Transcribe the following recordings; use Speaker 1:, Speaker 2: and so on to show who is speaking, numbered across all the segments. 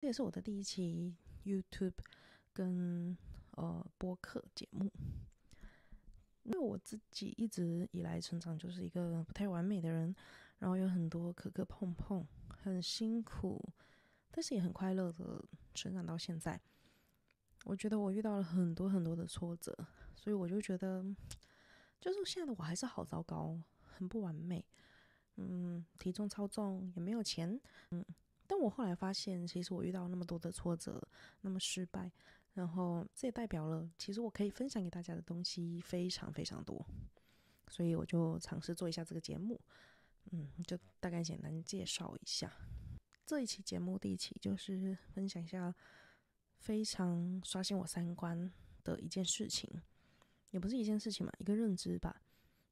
Speaker 1: 这也是我的第一期 YouTube 跟呃播客节目。因为我自己一直以来成长就是一个不太完美的人，然后有很多磕磕碰碰，很辛苦，但是也很快乐的成长到现在。我觉得我遇到了很多很多的挫折，所以我就觉得，就是现在的我还是好糟糕，很不完美。嗯，体重超重，也没有钱。嗯。但我后来发现，其实我遇到那么多的挫折，那么失败，然后这也代表了，其实我可以分享给大家的东西非常非常多，所以我就尝试做一下这个节目，嗯，就大概简单介绍一下这一期节目。第一期就是分享一下非常刷新我三观的一件事情，也不是一件事情嘛，一个认知吧。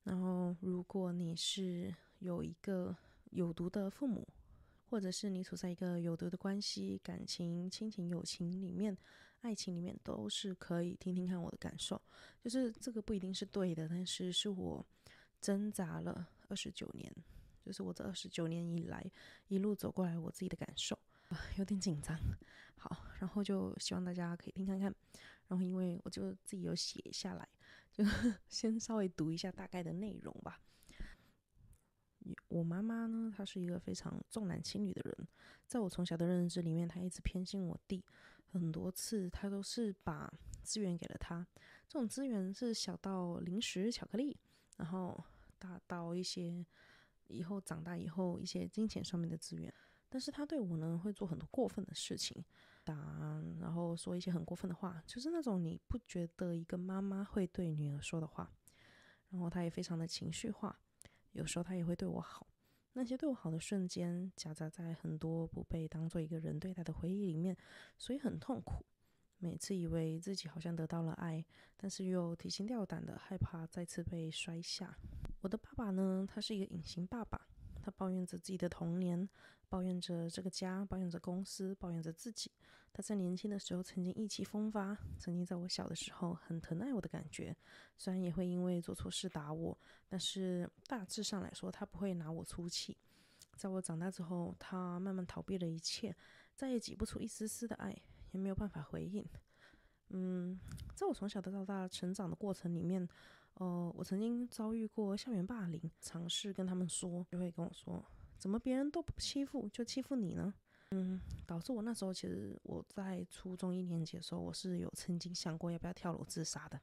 Speaker 1: 然后，如果你是有一个有毒的父母，或者是你处在一个有毒的关系、感情、亲情、友情里面、爱情里面，都是可以听听看我的感受。就是这个不一定是对的，但是是我挣扎了二十九年，就是我这二十九年以来一路走过来我自己的感受。有点紧张。好，然后就希望大家可以听看看。然后因为我就自己有写下来，就 先稍微读一下大概的内容吧。我妈妈呢，她是一个非常重男轻女的人，在我从小的认知里面，她一直偏心我弟，很多次她都是把资源给了他，这种资源是小到零食、巧克力，然后大到一些以后长大以后一些金钱上面的资源，但是她对我呢，会做很多过分的事情，打，然后说一些很过分的话，就是那种你不觉得一个妈妈会对女儿说的话，然后她也非常的情绪化。有时候他也会对我好，那些对我好的瞬间夹杂在很多不被当做一个人对待的回忆里面，所以很痛苦。每次以为自己好像得到了爱，但是又提心吊胆的害怕再次被摔下。我的爸爸呢，他是一个隐形爸爸。他抱怨着自己的童年，抱怨着这个家，抱怨着公司，抱怨着自己。他在年轻的时候曾经意气风发，曾经在我小的时候很疼爱我的感觉。虽然也会因为做错事打我，但是大致上来说，他不会拿我出气。在我长大之后，他慢慢逃避了一切，再也挤不出一丝丝的爱，也没有办法回应。嗯，在我从小到大成长的过程里面，呃，我曾经遭遇过校园霸凌，尝试跟他们说，就会跟我说，怎么别人都不欺负，就欺负你呢？嗯，导致我那时候其实我在初中一年级的时候，我是有曾经想过要不要跳楼自杀的，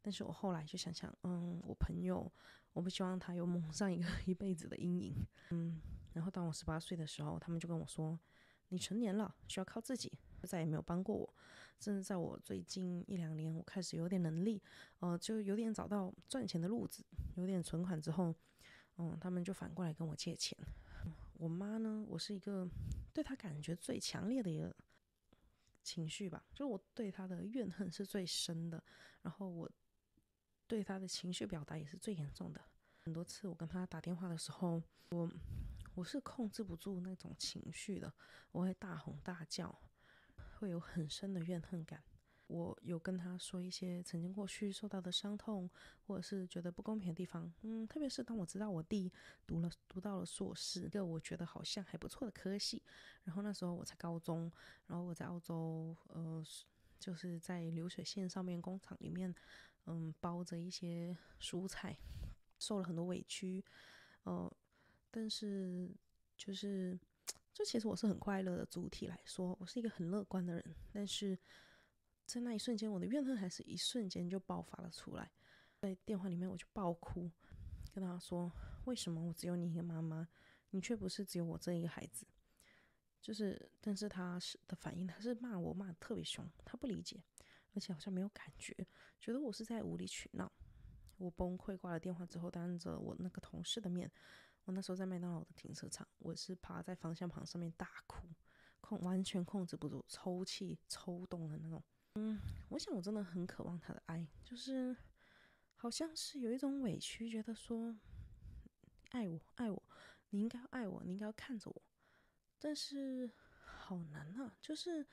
Speaker 1: 但是我后来就想想，嗯，我朋友，我不希望他有蒙上一个 一辈子的阴影，嗯，然后当我十八岁的时候，他们就跟我说，你成年了，需要靠自己。再也没有帮过我，甚至在我最近一两年，我开始有点能力，呃，就有点找到赚钱的路子，有点存款之后，嗯，他们就反过来跟我借钱。我妈呢，我是一个对她感觉最强烈的一个情绪吧，就我对她的怨恨是最深的，然后我对她的情绪表达也是最严重的。很多次我跟她打电话的时候，我我是控制不住那种情绪的，我会大吼大叫。会有很深的怨恨感。我有跟他说一些曾经过去受到的伤痛，或者是觉得不公平的地方。嗯，特别是当我知道我弟读了读到了硕士，一个我觉得好像还不错的科系。然后那时候我才高中，然后我在澳洲，呃，就是在流水线上面工厂里面，嗯，包着一些蔬菜，受了很多委屈。呃，但是就是。就其实我是很快乐的主体来说，我是一个很乐观的人，但是在那一瞬间，我的怨恨还是一瞬间就爆发了出来。在电话里面，我就爆哭，跟他说：“为什么我只有你一个妈妈，你却不是只有我这一个孩子？”就是，但是他是的反应，他是骂我骂得特别凶，他不理解，而且好像没有感觉，觉得我是在无理取闹。我崩溃挂了电话之后，当着我那个同事的面。我那时候在麦当劳的停车场，我是趴在方向盘上面大哭，控完全控制不住，抽泣、抽动的那种。嗯，我想我真的很渴望他的爱，就是好像是有一种委屈，觉得说爱我、爱我，你应该要爱我，你应该要看着我。但是好难啊，就是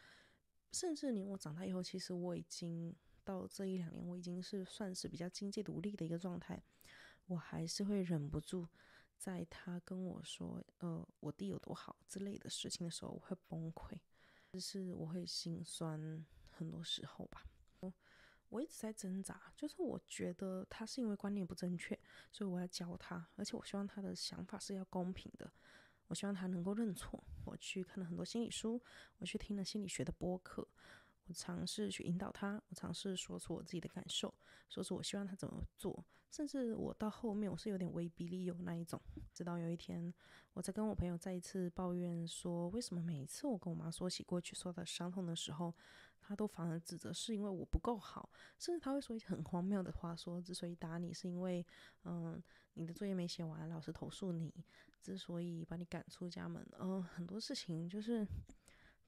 Speaker 1: 甚至连我长大以后，其实我已经到这一两年，我已经是算是比较经济独立的一个状态，我还是会忍不住。在他跟我说“呃，我弟有多好”之类的事情的时候，我会崩溃。就是我会心酸很多时候吧。我我一直在挣扎，就是我觉得他是因为观念不正确，所以我要教他，而且我希望他的想法是要公平的。我希望他能够认错。我去看了很多心理书，我去听了心理学的播客，我尝试去引导他，我尝试说出我自己的感受，说出我希望他怎么做。甚至我到后面我是有点威逼利诱那一种。直到有一天，我在跟我朋友再一次抱怨说，为什么每一次我跟我妈说起过去受到伤痛的时候，他都反而指责是因为我不够好，甚至他会说一些很荒谬的话，说之所以打你是因为，嗯，你的作业没写完，老师投诉你；之所以把你赶出家门，嗯，很多事情就是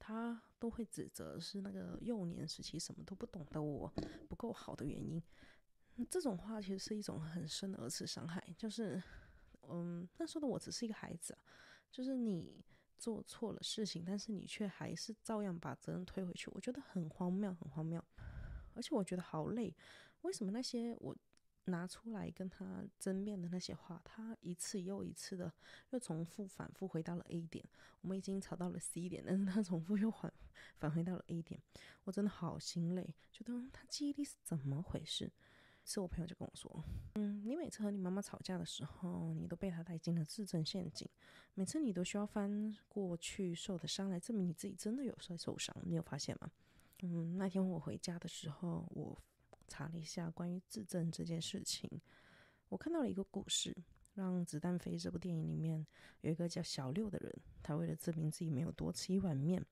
Speaker 1: 他都会指责是那个幼年时期什么都不懂的我不够好的原因。这种话其实是一种很深的二次伤害，就是，嗯，那时候的我只是一个孩子，就是你。做错了事情，但是你却还是照样把责任推回去，我觉得很荒谬，很荒谬，而且我觉得好累。为什么那些我拿出来跟他争辩的那些话，他一次又一次的又重复反复回到了 A 点？我们已经吵到了 C 点，但是他重复又反返回到了 A 点，我真的好心累，觉得他记忆力是怎么回事？是我朋友就跟我说，嗯，你每次和你妈妈吵架的时候，你都被她带进了自证陷阱。每次你都需要翻过去受的伤来证明你自己真的有在受伤，你有发现吗？嗯，那天我回家的时候，我查了一下关于自证这件事情，我看到了一个故事，《让子弹飞》这部电影里面有一个叫小六的人，他为了证明自己没有多吃一碗面，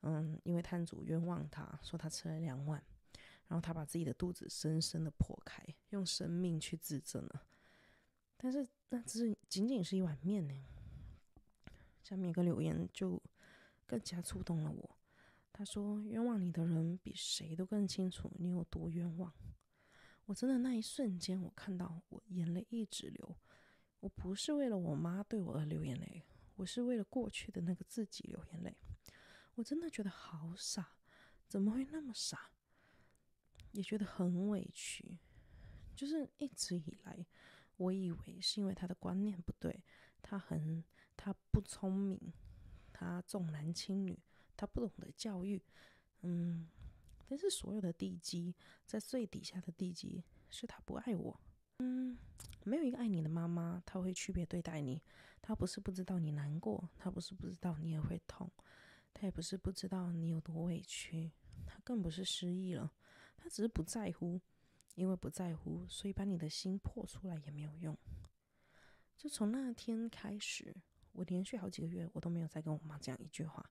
Speaker 1: 嗯，因为摊主冤枉他说他吃了两碗。然后他把自己的肚子深深的剖开，用生命去自证了。但是那只是仅仅是一碗面呢。下面一个留言就更加触动了我。他说：“冤枉你的人比谁都更清楚你有多冤枉。”我真的那一瞬间，我看到我眼泪一直流。我不是为了我妈对我而流眼泪，我是为了过去的那个自己流眼泪。我真的觉得好傻，怎么会那么傻？也觉得很委屈，就是一直以来，我以为是因为他的观念不对，他很他不聪明，他重男轻女，他不懂得教育，嗯，但是所有的地基在最底下的地基是他不爱我，嗯，没有一个爱你的妈妈，他会区别对待你，他不是不知道你难过，他不是不知道你也会痛，他也不是不知道你有多委屈，他更不是失忆了。他只是不在乎，因为不在乎，所以把你的心破出来也没有用。就从那天开始，我连续好几个月，我都没有再跟我妈讲一句话。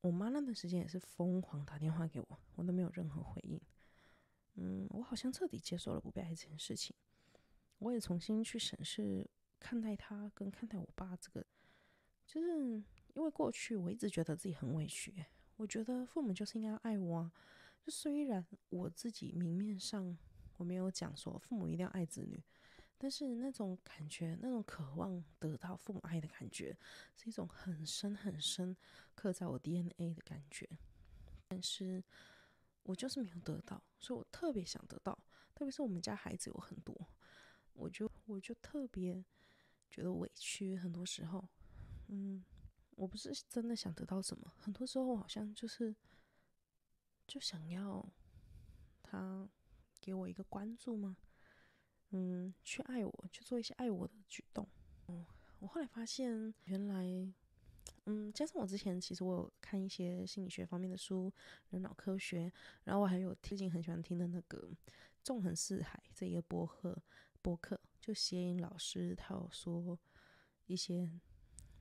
Speaker 1: 我妈那段时间也是疯狂打电话给我，我都没有任何回应。嗯，我好像彻底接受了不被爱这件事情。我也重新去审视看待他跟看待我爸这个，就是因为过去我一直觉得自己很委屈，我觉得父母就是应该要爱我啊。就虽然我自己明面上我没有讲说父母一定要爱子女，但是那种感觉，那种渴望得到父母爱的感觉，是一种很深很深刻在我 DNA 的感觉。但是我就是没有得到，所以我特别想得到。特别是我们家孩子有很多，我就我就特别觉得委屈。很多时候，嗯，我不是真的想得到什么，很多时候好像就是。就想要他给我一个关注吗？嗯，去爱我，去做一些爱我的举动。嗯，我后来发现，原来，嗯，加上我之前其实我有看一些心理学方面的书，人脑科学，然后我还有最近很喜欢听的那个《纵横四海》这一个播客，播客就谐音老师他有说一些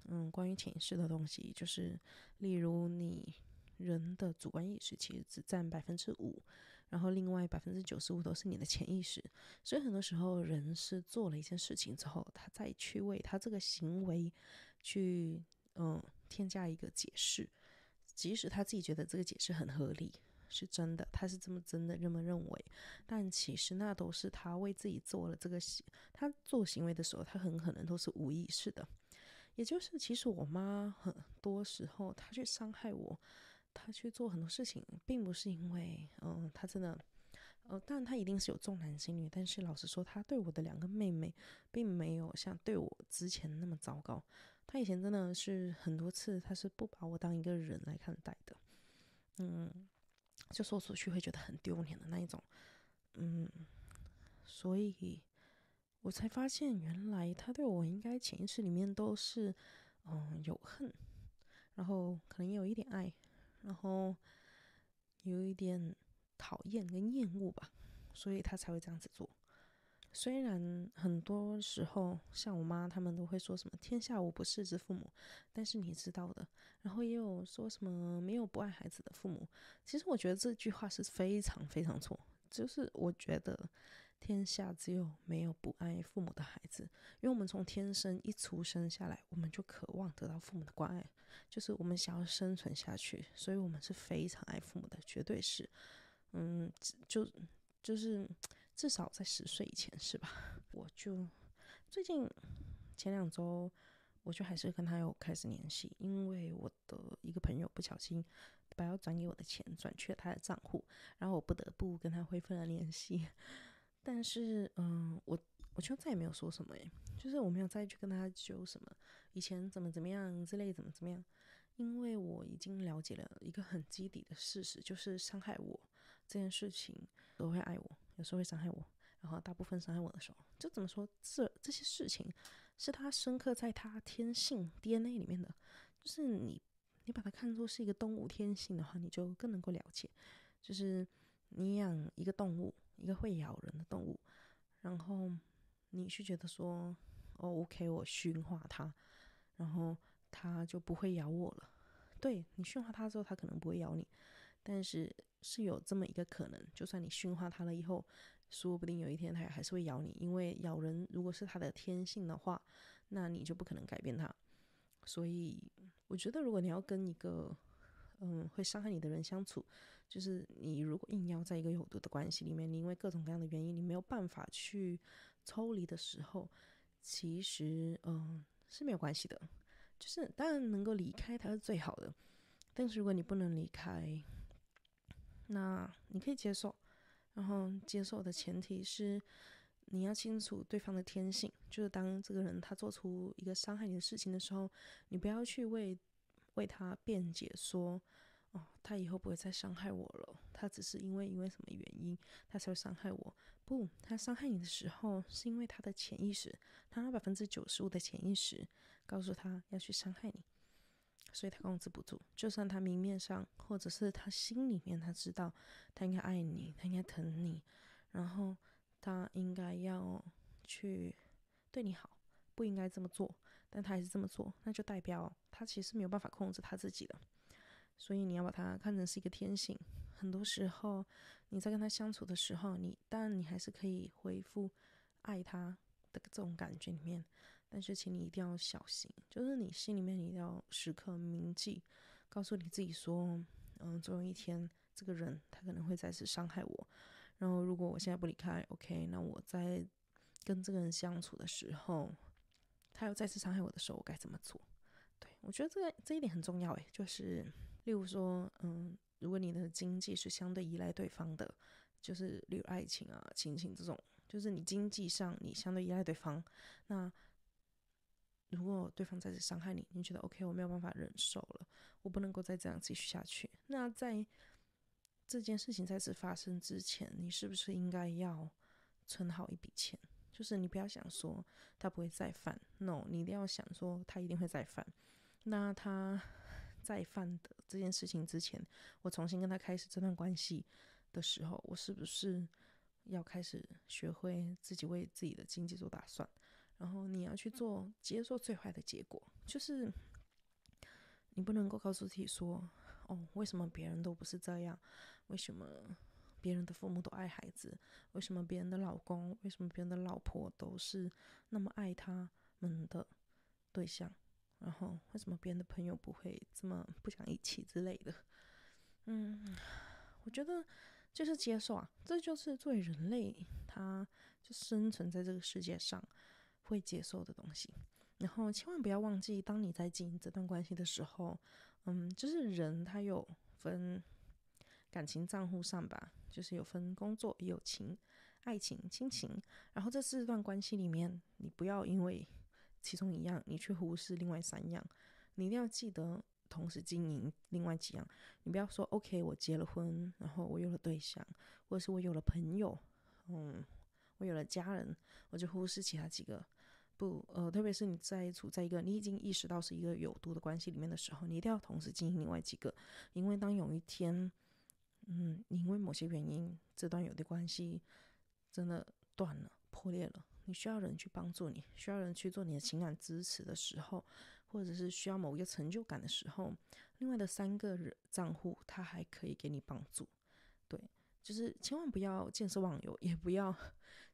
Speaker 1: 嗯关于潜意识的东西，就是例如你。人的主观意识其实只占百分之五，然后另外百分之九十五都是你的潜意识。所以很多时候，人是做了一件事情之后，他再去为他这个行为去嗯添加一个解释，即使他自己觉得这个解释很合理，是真的，他是这么真的这么认为，但其实那都是他为自己做了这个行，他做行为的时候，他很可能都是无意识的。也就是，其实我妈很多时候她去伤害我。他去做很多事情，并不是因为，嗯，他真的，呃，当然他一定是有重男轻女，但是老实说，他对我的两个妹妹，并没有像对我之前那么糟糕。他以前真的是很多次，他是不把我当一个人来看待的。嗯，就说出去会觉得很丢脸的那一种，嗯，所以我才发现原来他对我应该潜意识里面都是嗯有恨，然后可能也有一点爱，然后有一点讨厌跟厌恶吧，所以他才会这样子做。虽然很多时候，像我妈他们都会说什么“天下无不是之父母”，但是你知道的，然后也有说什么“没有不爱孩子的父母”。其实我觉得这句话是非常非常错。就是我觉得天下只有没有不爱父母的孩子，因为我们从天生一出生下来，我们就渴望得到父母的关爱，就是我们想要生存下去，所以我们是非常爱父母的，绝对是。嗯，就就是。至少在十岁以前是吧？我就最近前两周，我就还是跟他有开始联系，因为我的一个朋友不小心把要转给我的钱转去了他的账户，然后我不得不跟他恢复了联系。但是，嗯，我我就再也没有说什么诶，就是我没有再去跟他揪什么以前怎么怎么样之类怎么怎么样，因为我已经了解了一个很基底的事实，就是伤害我这件事情都会爱我。有时候会伤害我，然后大部分伤害我的时候，就怎么说，这这些事情是他深刻在他天性 DNA 里面的。就是你，你把它看作是一个动物天性的话，你就更能够了解。就是你养一个动物，一个会咬人的动物，然后你去觉得说，哦，OK，我驯化它，然后它就不会咬我了。对，你驯化它之后，它可能不会咬你。但是是有这么一个可能，就算你驯化它了以后，说不定有一天它还是会咬你，因为咬人如果是它的天性的话，那你就不可能改变它。所以我觉得，如果你要跟一个嗯会伤害你的人相处，就是你如果硬要在一个有毒的关系里面，你因为各种各样的原因，你没有办法去抽离的时候，其实嗯是没有关系的，就是当然能够离开它是最好的，但是如果你不能离开，那你可以接受，然后接受的前提是你要清楚对方的天性，就是当这个人他做出一个伤害你的事情的时候，你不要去为为他辩解说，哦，他以后不会再伤害我了，他只是因为因为什么原因他才会伤害我。不，他伤害你的时候是因为他的潜意识，他那百分之九十五的潜意识告诉他要去伤害你。所以他控制不住，就算他明面上或者是他心里面他知道他应该爱你，他应该疼你，然后他应该要去对你好，不应该这么做，但他还是这么做，那就代表他其实没有办法控制他自己的。所以你要把他看成是一个天性。很多时候你在跟他相处的时候，你当然你还是可以恢复爱他的这种感觉里面。但是，请你一定要小心，就是你心里面你一定要时刻铭记，告诉你自己说，嗯，总有一天这个人他可能会再次伤害我。然后，如果我现在不离开，OK，那我在跟这个人相处的时候，他又再次伤害我的时候，我该怎么做？对，我觉得这个这一点很重要诶，就是例如说，嗯，如果你的经济是相对依赖对方的，就是例如爱情啊、亲情这种，就是你经济上你相对依赖对方，那。如果对方再次伤害你，你觉得 OK，我没有办法忍受了，我不能够再这样继续下去。那在这件事情再次发生之前，你是不是应该要存好一笔钱？就是你不要想说他不会再犯，no，你一定要想说他一定会再犯。那他 再犯的这件事情之前，我重新跟他开始这段关系的时候，我是不是要开始学会自己为自己的经济做打算？然后你要去做接受最坏的结果，就是你不能够告诉自己说：“哦，为什么别人都不是这样？为什么别人的父母都爱孩子？为什么别人的老公，为什么别人的老婆都是那么爱他们的对象？然后为什么别人的朋友不会这么不讲义气之类的？”嗯，我觉得就是接受啊，这就是作为人类，他就生存在这个世界上。会接受的东西，然后千万不要忘记，当你在经营这段关系的时候，嗯，就是人他有分感情账户上吧，就是有分工作、友情、爱情、亲情，然后这四段关系里面，你不要因为其中一样，你去忽视另外三样，你一定要记得同时经营另外几样。你不要说 OK，我结了婚，然后我有了对象，或者是我有了朋友，嗯，我有了家人，我就忽视其他几个。不，呃，特别是你在处在一个你已经意识到是一个有毒的关系里面的时候，你一定要同时经营另外几个，因为当有一天，嗯，因为某些原因，这段有的关系真的断了、破裂了，你需要人去帮助你，需要人去做你的情感支持的时候，或者是需要某一个成就感的时候，另外的三个人账户他还可以给你帮助。对，就是千万不要见色忘友，也不要。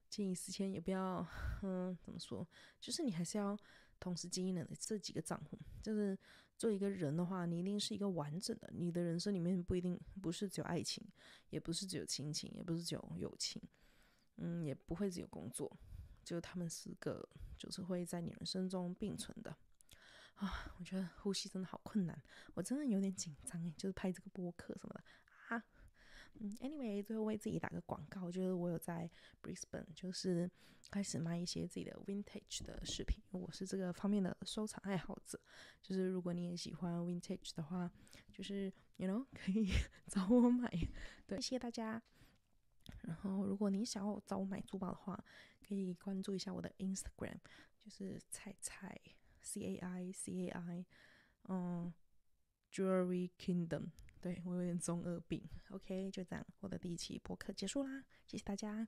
Speaker 1: 见异思迁，也不要，嗯，怎么说？就是你还是要同时经营的这几个账户。就是做一个人的话，你一定是一个完整的。你的人生里面不一定不是只有爱情，也不是只有亲情，也不是只有友情，嗯，也不会只有工作。就他们四个，就是会在你人生中并存的。啊，我觉得呼吸真的好困难，我真的有点紧张诶，就是拍这个播客什么的。嗯，anyway，最后为自己打个广告，就是我有在 Brisbane，就是开始卖一些自己的 vintage 的饰品。我是这个方面的收藏爱好者，就是如果你也喜欢 vintage 的话，就是 you know 可以 找我买。对，谢谢大家。然后，如果你想要找我买珠宝的话，可以关注一下我的 Instagram，就是菜菜 C A I C A I，嗯，Jewelry Kingdom。对，我有点中二病，OK，就这样，我的第一期播客结束啦，谢谢大家。